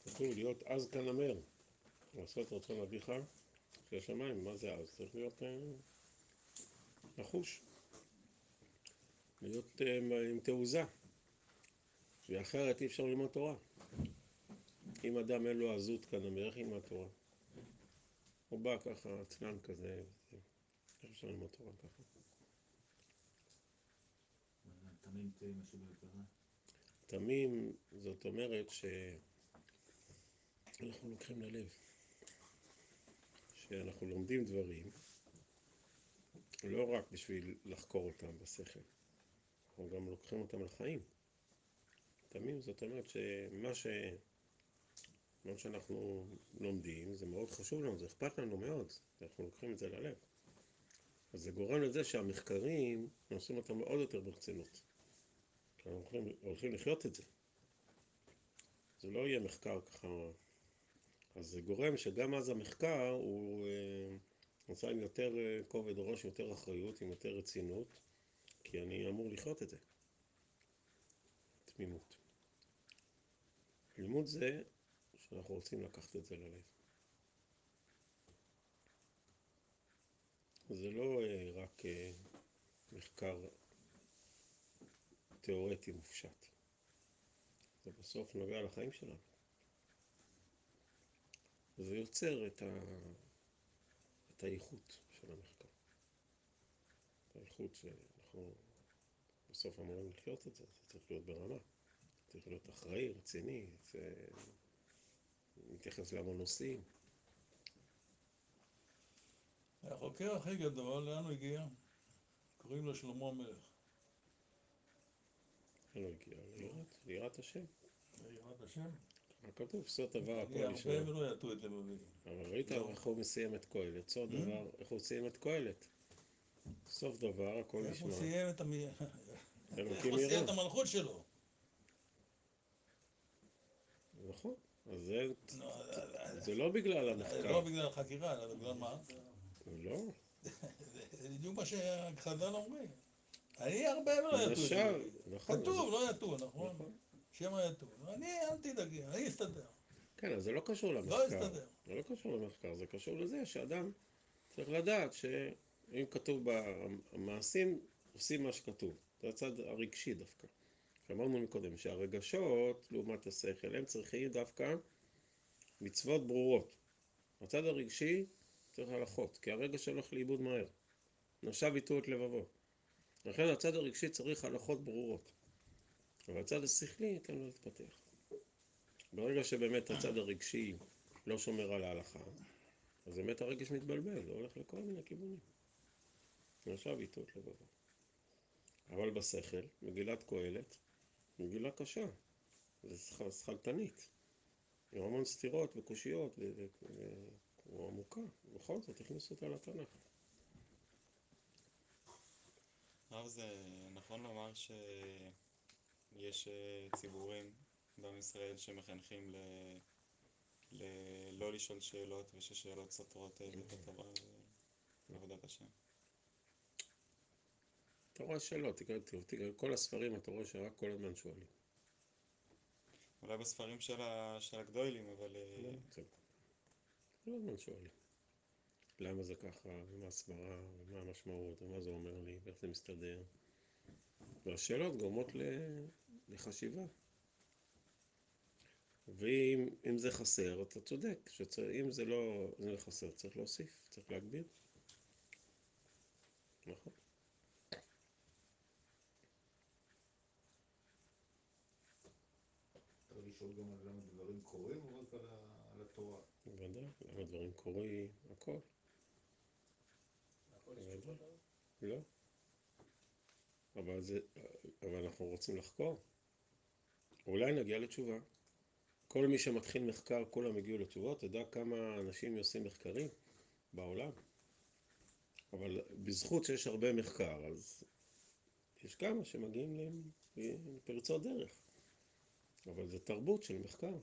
כתוב להיות עז כנמר, לעשות רצון אביך של השמיים, מה זה עז? צריך להיות אה, נחוש, להיות אה, עם תעוזה, ואחרת אי אפשר ללמוד תורה. אם אדם אין לו עזות כנמר, איך ילמד תורה? הוא בא ככה עצלן כזה, איך אפשר ללמוד תורה ככה? תמים, זאת אומרת שאנחנו לוקחים ללב, שאנחנו לומדים דברים לא רק בשביל לחקור אותם בשכל, אנחנו גם לוקחים אותם לחיים. תמים זאת אומרת שמה ש... מה שאנחנו לומדים זה מאוד חשוב לנו, זה אכפת לנו מאוד, אנחנו לוקחים את זה ללב. אז זה גורם לזה שהמחקרים, עושים אותם עוד יותר ברצינות. אנחנו הולכים, הולכים לחיות את זה. זה לא יהיה מחקר ככה... אז זה גורם שגם אז המחקר הוא אה, נעשה עם יותר אה, כובד ראש, יותר אחריות, עם יותר רצינות, כי אני אמור לחיות את זה. תמימות. לימוד זה שאנחנו רוצים לקחת את זה ללב. זה לא אה, רק אה, מחקר תיאורטי מופשט. זה בסוף נוגע לחיים שלנו. וזה יוצר את, ה... את האיכות של המחקר. האיכות שאנחנו בסוף אמורים לחיות את זה, זה צריך להיות ברמה. צריך להיות אחראי, רציני, זה... מתייחס להמון נושאים. החוקר הכי גדול, לאן הוא הגיע? קוראים לו שלמה המלך. אין לו הגיע ליראת, ליראת השם. יראת השם? כתוב? סוד דבר הכל הרבה לשמוע. ולא יטו את לבבי. אבל ראית לא. איך הוא מסיים את קהלת, סוד דבר, איך הוא סיים את קהלת. סוף דבר, הכל איך הוא נשמע. סיים את המ... איך אלוקים הוא סיים. את המלכות שלו? נכון. אז זה, לא, זה לא בגלל זה המחקר. לא בגלל החקירה, אלא בגלל מה? לא. זה בדיוק מה שחז"ל אומרים. אני הרבה למשל, לבבי. נכון. כתוב, לא יטו, נכון? נכון. שמא יטו. אני, אל תדאגי, אני אסתדר. כן, אז זה לא קשור לא למחקר. יסתדר. זה לא קשור למחקר, זה קשור לזה שאדם צריך לדעת שאם כתוב במעשים, עושים מה שכתוב. זה הצד הרגשי דווקא. שאמרנו מקודם, שהרגשות, לעומת השכל, הם צריכים דווקא מצוות ברורות. הצד הרגשי צריך הלכות, כי הרגש הולך לאיבוד מהר. נשב איתו את לבבו. לכן הצד הרגשי צריך הלכות ברורות. אבל הצד השכלי, תן לו להתפתח. ברגע שבאמת הצד הרגשי לא שומר על ההלכה, אז באמת הרגש מתבלבל, זה הולך לכל מיני כיוונים. נשב איתו את לבבו. אבל בשכל, מגילת קהלת, מגילה קשה. זה שכ- שכלתנית. עם המון סתירות וקושיות, ו- ו- ו- הוא עמוקה. בכל זאת, הכניסו אותה לתנ"ך. הרב, זה נכון לומר שיש אה, ציבורים בעם ישראל שמחנכים ל... ל- לא לשאול שאלות וששאלות סותרות אה, את התורה ועבודת השם. אתה רואה שלא, תקרא, תקרא, תקרא, כל הספרים אתה רואה שרק כל הזמן שואלים. אולי בספרים של, ה... של הגדולים, אבל אה, לא, כל הזמן שואלים. למה זה ככה, ומה הסברה, ומה המשמעות, ומה זה אומר לי, ואיך זה מסתדר. והשאלות גורמות לחשיבה. ואם אם זה חסר, אתה צודק, אם זה לא זה חסר, צריך להוסיף, צריך להגביר. נכון. צריך לשאול גם על למה דברים קורים או רק על ה- על התורה? בוודאי, למה דברים קורים, הכל. לא. אבל זה, אבל אנחנו רוצים לחקור. אולי נגיע לתשובה. כל מי שמתחיל מחקר, כולם הגיעו לתשובות. אתה יודע כמה אנשים עושים מחקרים בעולם? אבל בזכות שיש הרבה מחקר, אז יש כמה שמגיעים לפרצות דרך. אבל זה תרבות של מחקר.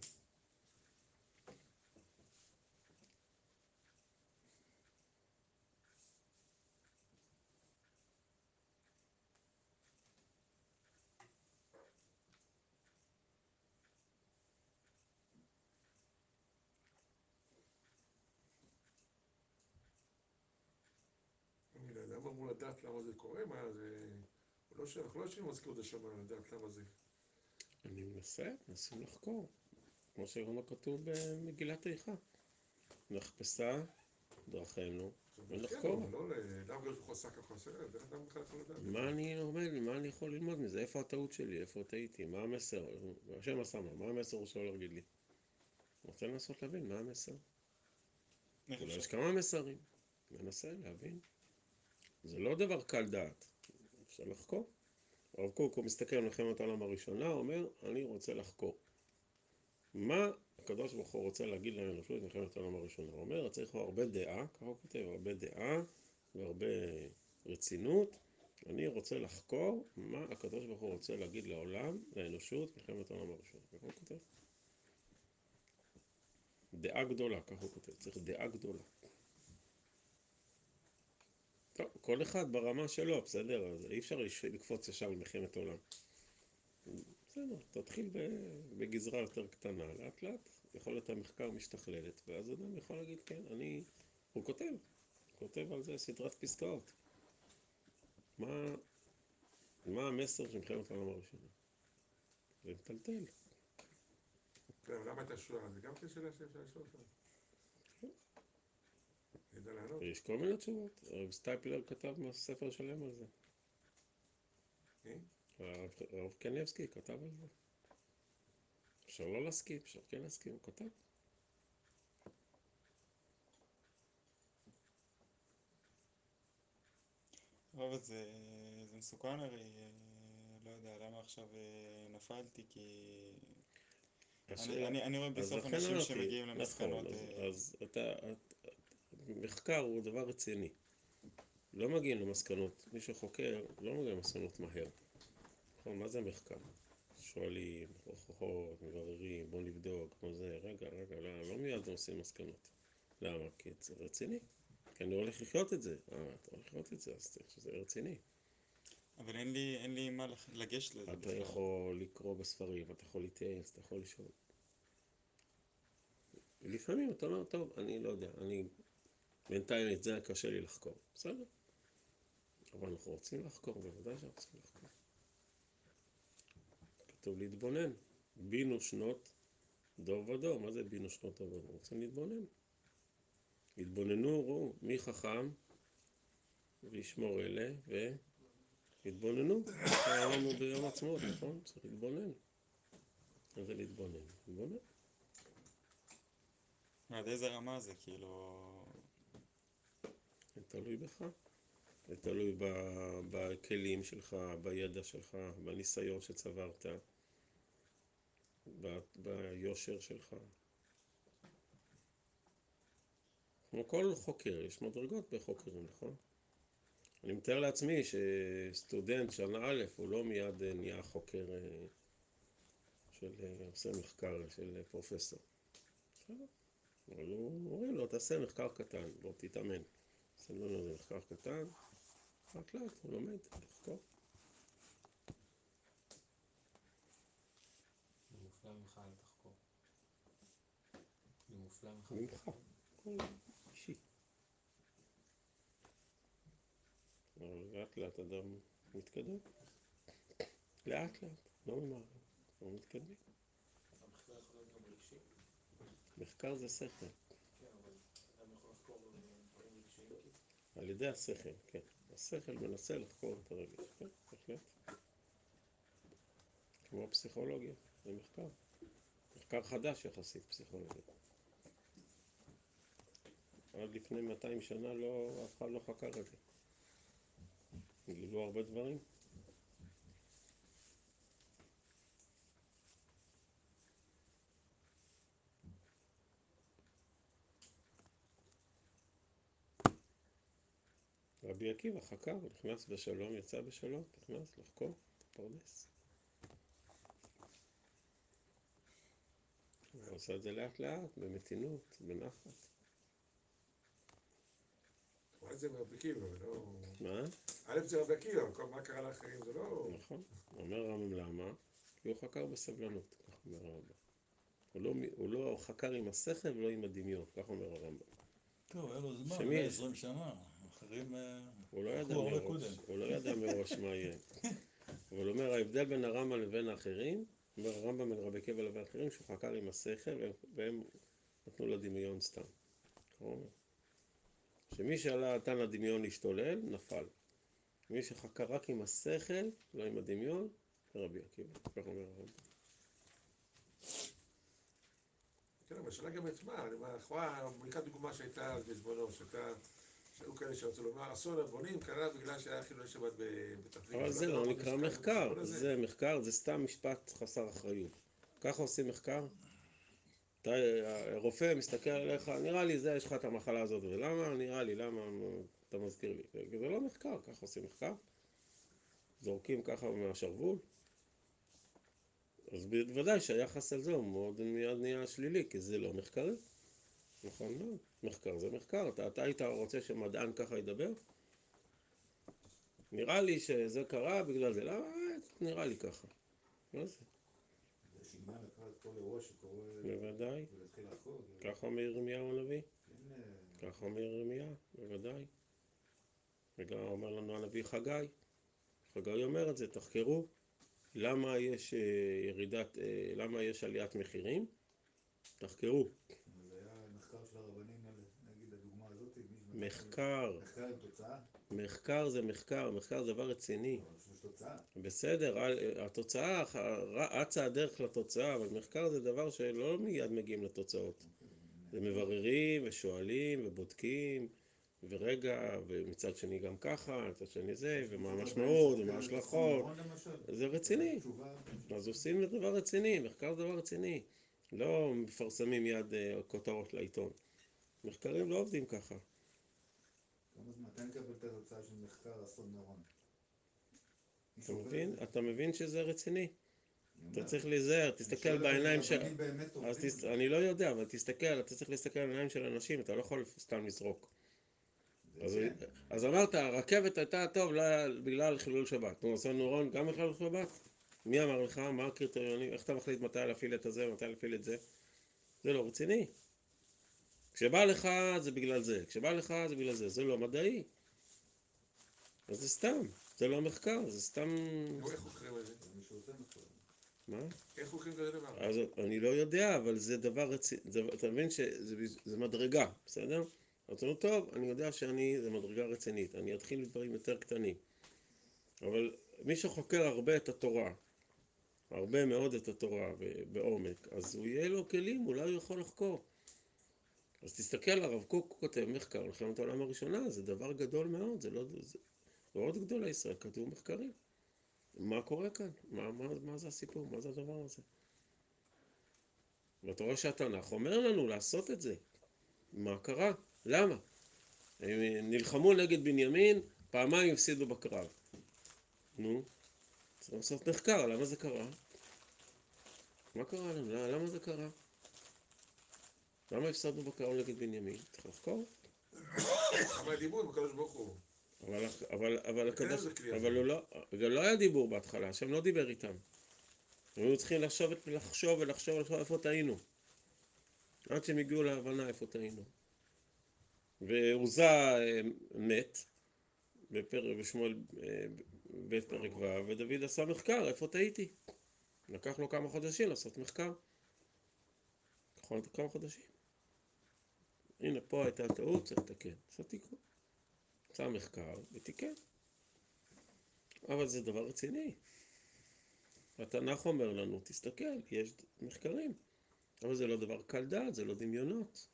אדם אמור לדעת למה זה קורה, מה זה... לא אנחנו לא יושבים במזכירות השמיים לדעת למה זה. אני מנסה, מנסים לחקור. כמו שגם כתוב במגילת איכה. נחפשה דרכינו ונחקור. כן, לא הוא? מה אני לומד, מה אני יכול ללמוד מזה? איפה הטעות שלי? איפה טעיתי? מה המסר? השם עשה מה? מה המסר שלו להגיד לי? רוצה לנסות להבין מה המסר. אולי יש? כמה מסרים. ננסה להבין. זה לא דבר קל דעת. אפשר לחקור. הרב קוק, הוא מסתכל על מלחמת העולם הראשונה, אומר, אני רוצה לחקור. מה הקדוש ברוך הוא רוצה להגיד לאנושות במלחמת העולם הראשונה? הוא אומר, צריך פה הרבה דעה, ככה הוא כותב, הרבה דעה והרבה רצינות. אני רוצה לחקור מה הקדוש ברוך הוא רוצה להגיד לעולם, לאנושות, במלחמת העולם הראשונה. ככה הוא כותב. דעה גדולה, ככה הוא כותב, צריך דעה גדולה. כל אחד ברמה שלו, בסדר? אז אי אפשר לקפוץ ישר למלחמת העולם. בסדר, תתחיל בגזרה יותר קטנה, לאט לאט יכולת המחקר משתכללת, ואז אדם יכול להגיד, כן, אני... הוא כותב, כותב על זה סדרת פסקאות. מה, מה המסר של מלחמת העולם הראשונה? זה מטלטל. כן, למה הייתה שואה? זה גם כן שאלה שאפשר לשאול אותה. ידע לענות. יש כל מיני תשובות. הרב סטייפלר כתב ספר שלם על זה. הרב קניבסקי כתב על זה. אפשר לא להסכים, אפשר כן להסכים, הוא כתב. אבל זה, זה מסוכן הרי, אה, לא יודע למה עכשיו אה, נפלתי, כי אני, השאלה- אני, אני רואה אז בסוף אנשים שמגיעים נכון, למסקנות, אז, אה, אז אתה, את- מחקר הוא דבר רציני. לא מגיעים למסקנות, מי שחוקר לא מגיע למסקנות מהר. נכון, מה זה מחקר? שואלים, הוכחות, מבררים, בוא נבדוק, כמו זה, רגע, רגע, לא, לא מיד עושים מסקנות. למה? כי זה רציני. כי אני הולך לחיות את זה. אה, אתה הולך לחיות את זה, אז צריך שזה רציני. אבל אין לי, אין לי מה לגשת לזה אתה בכלל. יכול לקרוא בספרים, אתה יכול להתייעץ, אתה יכול לשאול. לפעמים אתה אומר, טוב, אני לא יודע, אני... בינתיים את זה קשה לי לחקור. בסדר. אבל אנחנו רוצים לחקור, בוודאי שאנחנו רוצים לחקור. כתוב להתבונן. בינו שנות דור ודור. מה זה בינו שנות דור ודור? רוצים להתבונן. התבוננו, ראו, מי חכם וישמור אלה, והתבוננו. אמרנו ביום עצמאות, נכון? צריך להתבונן. מה זה להתבונן? להתבונן. עד איזה רמה זה, כאילו... זה תלוי בך. זה תלוי בכלים שלך, בידע שלך, בניסיון שצברת, ביושר שלך. כמו כל חוקר, יש מדרגות בחוקרים, נכון? אני מתאר לעצמי שסטודנט שנה א' הוא לא מיד אה, נהיה חוקר אה, של, אה, עושה מחקר של פרופסור. בסדר. אומרים לו, תעשה מחקר קטן, בוא תתאמן. לו איזה מחקר קטן, לאט לאט הוא לומד לחקור. מופלא ממך אל תחקור. אני מופלא ממך. ממך, אישי. לאט לאט אדם מתקדם. לאט לאט, לא ממהר, אנחנו מתקדמים. המחקר יכול להיות גם רגשי. מחקר זה שכל, כן, אבל אדם יכול לחקור דברים רגשיים כאילו. על ידי השכל, כן. השכל מנסה לחקור את הרגש, כן, בהחלט. כמו פסיכולוגיה, זה מחקר. מחקר חדש יחסית, פסיכולוגיה. עד לפני 200 שנה לא, אף אחד לא חקר את זה. גילו הרבה דברים. רבי עקיבא חקר, נכנס בשלום, יצא בשלום, נכנס לחקור, פרדס. הוא עושה את זה לאט לאט, במתינות, בנחת. אולי זה רבי עקיבא, ולא... מה? א' זה רבי עקיבא, מה קרה לאחרים זה לא... נכון. אומר הרמב"ם למה? כי הוא חקר בסבלנות, כך אומר הרמב"ם. הוא לא, הוא לא חקר עם השכל ולא עם הדמיון, כך אומר הרמב"ם. טוב, היה לו זמן, שמי? 120 שנה. אחרים אה, הוא לא ידע מראש. הוא לא ידע מראש מה יהיה. אבל הוא אומר, ההבדל בין הרמב"ם לבין האחרים, אומר הרמב"ם בין רבי עקיבא לבין האחרים, שהוא חקר עם השכל והם, נתנו לדמיון סתם. שמי שעלה נתן לדמיון להשתולל, נפל. מי שחקר רק עם השכל, לא עם הדמיון, זה רבי עקיבא. כך אומר הרמב"ם. כן, אבל השאלה גם את מה, אני אומר, לכאורה, ניקח דוגמה שהייתה אז בזמנו, שהייתה, שהיו כאלה שרצו לומר, אסון הבונים קרה בגלל שהיה חילולי שבת בפתח תקווה. אבל זה לא נקרא מחקר. זה מחקר, זה סתם משפט חסר אחריות. ככה עושים מחקר? אתה, רופא מסתכל עליך, נראה לי זה, יש לך את המחלה הזאת, ולמה? נראה לי, למה אתה מזכיר לי? זה לא מחקר, ככה עושים מחקר? זורקים ככה מהשרוול? אז בוודאי שהיחס על זה הוא מאוד מיד נהיה שלילי, כי זה לא מחקרי. נכון מאוד, מחקר זה מחקר. אתה, אתה היית רוצה שמדען ככה ידבר? נראה לי שזה קרה בגלל זה, למה? אה, נראה לי ככה. מה זה? בוודאי. זה- ככה אומר ירמיהו הנביא. כן, אה, ככה אומר ירמיה, בוודאי. וגם אומר לנו הנביא חגי. חגי אומר את זה, תחקרו. למה יש אה, ירידת, אה, למה יש עליית מחירים? תחקרו. אבל זה היה מחקר של הרבנים, על- נגיד הדוגמה הזאת. מי שנתן- מחקר. מחקר עם תוצאה. מחקר זה מחקר, מחקר זה דבר רציני. בסדר, ה- התוצאה, אצה הדרך לתוצאה, אבל מחקר זה דבר שלא מיד מגיעים לתוצאות. זה מבררים ושואלים ובודקים, ורגע, ומצד שני גם ככה, מצד שני זה, ומה המשמעות, ומה ההשלכות. זה רציני. אז עושים דבר רציני, מחקר זה דבר רציני. לא מפרסמים מיד אה, כותרות לעיתון. מחקרים לא עובדים ככה. כמה זמן? מתי נקבל את התוצאה של מחקר אסון מירון? אתה מבין? אתה מבין שזה רציני. אתה צריך להיזהר, תסתכל בעיניים של... אני לא יודע, אבל תסתכל, אתה צריך להסתכל על העיניים של אנשים, אתה לא יכול סתם לזרוק. אז, כן. אז אמרת, הרכבת הייתה טוב בגלל חילול שבת. נו, אסון נורון גם בגלל שבת? מי אמר לך? מה הקריטריונים? איך אתה מחליט מתי להפעיל את הזה, מתי להפעיל את זה? זה לא רציני. כשבא לך זה בגלל זה, כשבא לך זה בגלל זה, זה לא מדעי. אז זה סתם, זה לא מחקר, זה סתם... איך חוקרים את זה? מה? איך חוקרים כזה דבר? אז אני לא יודע, אבל זה דבר רציני, אתה מבין שזה זה מדרגה, בסדר? אז אתה אומר, טוב, אני יודע שאני, זה מדרגה רצינית, אני אתחיל מדברים יותר קטנים. אבל מי שחוקר הרבה את התורה, הרבה מאוד את התורה בעומק, אז הוא יהיה לו כלים, אולי הוא יכול לחקור. אז תסתכל, הרב קוק כותב מחקר, מלחמת העולם הראשונה, זה דבר גדול מאוד, זה לא, זה מאוד גדול לישראל, כתוב מחקרים. מה קורה כאן? מה, מה, מה זה הסיפור? מה זה הדבר הזה? ואתה רואה שהתנ"ך אומר לנו לעשות את זה. מה קרה? למה? הם נלחמו נגד בנימין, פעמיים הפסידו בקרב. נו, צריך לעשות מחקר, למה זה קרה? מה קרה לנו? למה זה קרה? למה הפסדנו בקרב נגד בנימין? צריך לחקור. דיברו עם הקדוש ברוך הוא. אבל, אבל, אבל כן, הקדוש, אבל הוא לא, זה לא היה דיבור בהתחלה, השם לא דיבר איתם. הם היו צריכים לחשוב, לחשוב ולחשוב ולחשוב איפה טעינו. עד שהם הגיעו להבנה איפה טעינו. ועוזה אה, מת, בפרק, בשמואל אה, ב' פרק ו', ודוד עשה מחקר, איפה טעיתי. לקח לו כמה חודשים לעשות מחקר. לו כמה חודשים. הנה, פה הייתה טעות, צריך לתקן. עשה תיקון. עשה מחקר ותיקן. אבל זה דבר רציני. התנ"ך אומר לנו, תסתכל, יש מחקרים. אבל זה לא דבר קל דעת, זה לא דמיונות.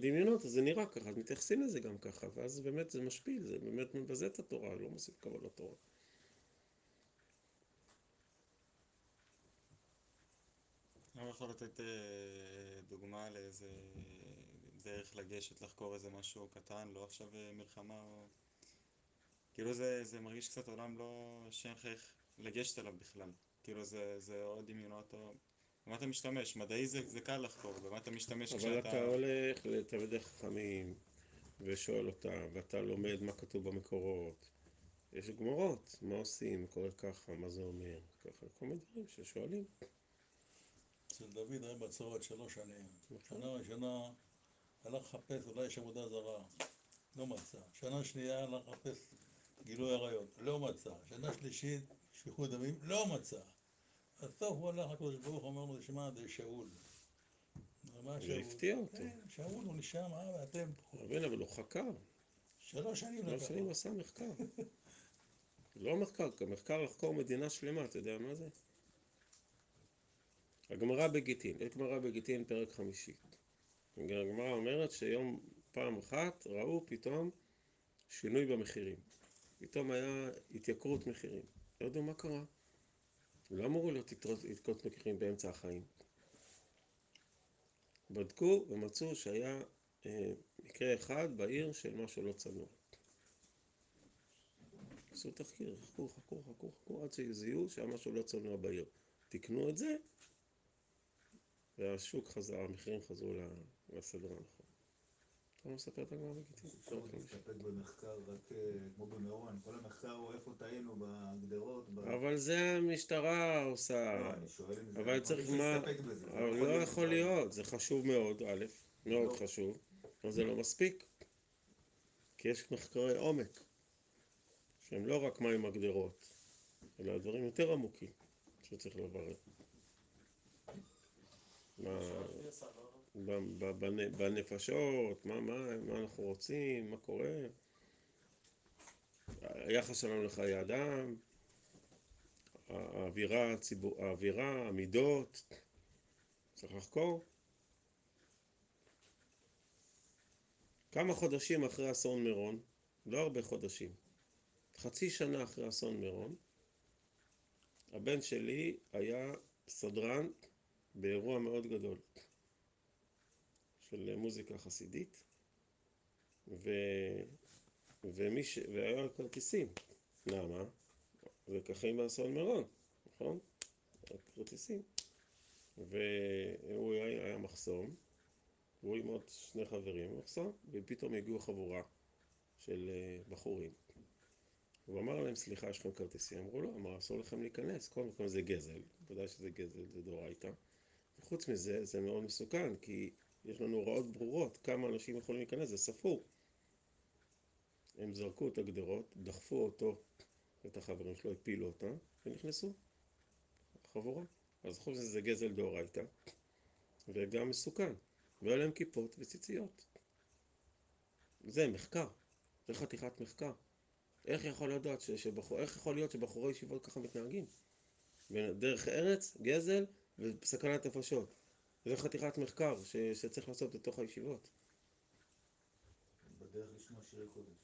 דמיונות, אז זה נראה ככה, אז מתייחסים לזה גם ככה, ואז באמת זה משפיל, זה באמת מבזה את התורה, לא מוסיף כבוד לתורה. אני יכול לתת דוגמה לאיזה דרך לגשת לחקור איזה משהו קטן, לא עכשיו אה, מלחמה או... כאילו זה, זה מרגיש קצת עולם לא... שאין לך איך לגשת אליו בכלל. כאילו זה, זה או דמיונות או... במה אתה משתמש? מדעי זה, זה קל לחקור, במה אתה משתמש אבל כשאתה... אתה הולך לתלמידי חכמים ושואל אותם, ואתה לומד מה כתוב במקורות. יש גמרות, מה עושים, קורה ככה, מה זה אומר, ככה, כל מיני דברים ששואלים. אצל דוד היה בצורת שלוש שנים. שנה ראשונה הלך לחפש, אולי יש עבודה זרה, לא מצא. שנה שנייה הלך לחפש גילוי עריות, לא מצא. שנה שלישית, שפיכות דמים, לא מצא. בסוף הוא הלך לקדוש ברוך הוא, אומר לו, שמע, זה שאול. מה שאול? והפתיע אותו. כן, שאול הוא נשאר, אה, ואתם פה. רבין, אבל הוא חקר, שלוש שנים שלוש לקח שנים לו. עשה מחקר. לא מחקר, מחקר לחקור מדינה שלמה, אתה יודע מה זה? הגמרא בגיטין, יש גמרא בגיטין פרק חמישי. הגמרא אומרת שיום פעם אחת ראו פתאום שינוי במחירים. פתאום היה התייקרות מחירים. לא ידעו מה קרה. לא אמורו להיות התייקרות מחירים באמצע החיים. בדקו ומצאו שהיה אה, מקרה אחד בעיר של משהו לא צנוע. עשו תחקיר, חכו, חכו, חכו, חכו, עד שזיהו שהיה משהו לא צנוע בעיר. תיקנו את זה, והשוק חזר, המחירים חזרו לסדר הנכון. אתה לא מספר את הגמרא בגיטין? אפשר להסתפק במחקר רק אה, כמו במירון, כל המחקר הוא איפה טעינו בגדרות. אבל זה המשטרה עושה, לא, אני שואל אם זה... אבל צריך מה... אבל לא יכול. להיות, זה חשוב מאוד, א', מאוד לא. חשוב, אבל זה לא מספיק. כי יש מחקרי עומק, שהם לא רק מים הגדרות, אלא דברים יותר עמוקים שצריך לברר. מה... בנפשות, מה, מה, מה אנחנו רוצים, מה קורה, היחס שלנו לחיי אדם, האווירה, הציבור, האווירה, המידות, צריך לחקור. כמה חודשים אחרי אסון מירון, לא הרבה חודשים, חצי שנה אחרי אסון מירון, הבן שלי היה סדרן באירוע מאוד גדול של מוזיקה חסידית, ו... ומי ש... והיה לו כרטיסים. למה? עם האסון מירון, נכון? כרטיסים. והוא היה, היה מחסום, והוא עם עוד שני חברים במחסום, ופתאום הגיעו חבורה של אה, בחורים. הוא אמר להם, סליחה, יש לכם כרטיסים? אמרו לו, אמר, אסור לכם להיכנס, קודם כל זה גזל, ודאי שזה גזל, זה דאורייתא. וחוץ מזה, זה מאוד מסוכן, כי יש לנו הוראות ברורות, כמה אנשים יכולים להיכנס, זה ספור. הם זרקו את הגדרות, דחפו אותו, את החברים שלו, הפילו אותם, ונכנסו. חבורה. אז חוץ מזה זה גזל דאורייתא, וגם מסוכן. והיו להם כיפות וציציות. זה מחקר, זה חתיכת מחקר. איך יכול ש- שבחור, איך יכול להיות שבחורי ישיבות ככה מתנהגים? דרך ארץ, גזל וסכנת נפשות. זה חתיכת מחקר ש, שצריך לעשות בתוך הישיבות. בדרך לשמוע שירי קודש.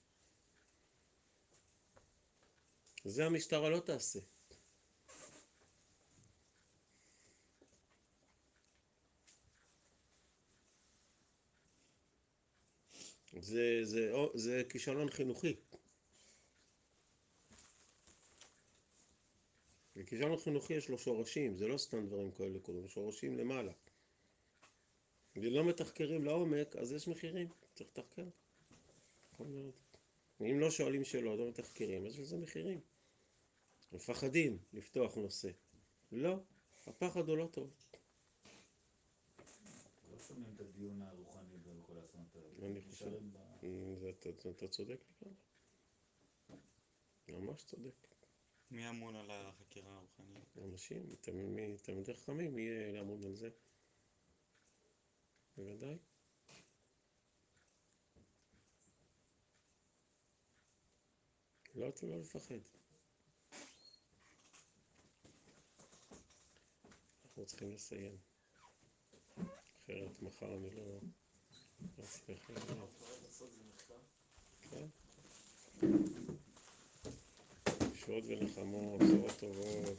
זה המשטרה לא תעשה. זה, זה, או- זה כישלון חינוכי. וכישלון חינוכי יש לו שורשים, זה לא סתם דברים כאלה קורים, שורשים למעלה. ולא מתחקרים לעומק, אז יש מחירים, צריך לתחקר. אם לא שואלים שאלות, לא מתחקרים, אז יש לזה מחירים. מפחדים לפתוח נושא. לא, הפחד הוא לא טוב. לא שומעים את הדיון הרוחני בכל האסונות האלה. אני חושב- אתה, אתה צודק לגמרי. ממש צודק. מי אמון על החקירה הרוחנית? אנשים, תלמידי חכמים יהיה לעמוד על זה. בוודאי. לא, לא לפחד. אנחנו צריכים לסיים. אחרת מחר אני לא... זה מחקר? כן. שוד ונחמות, בשורות טובות.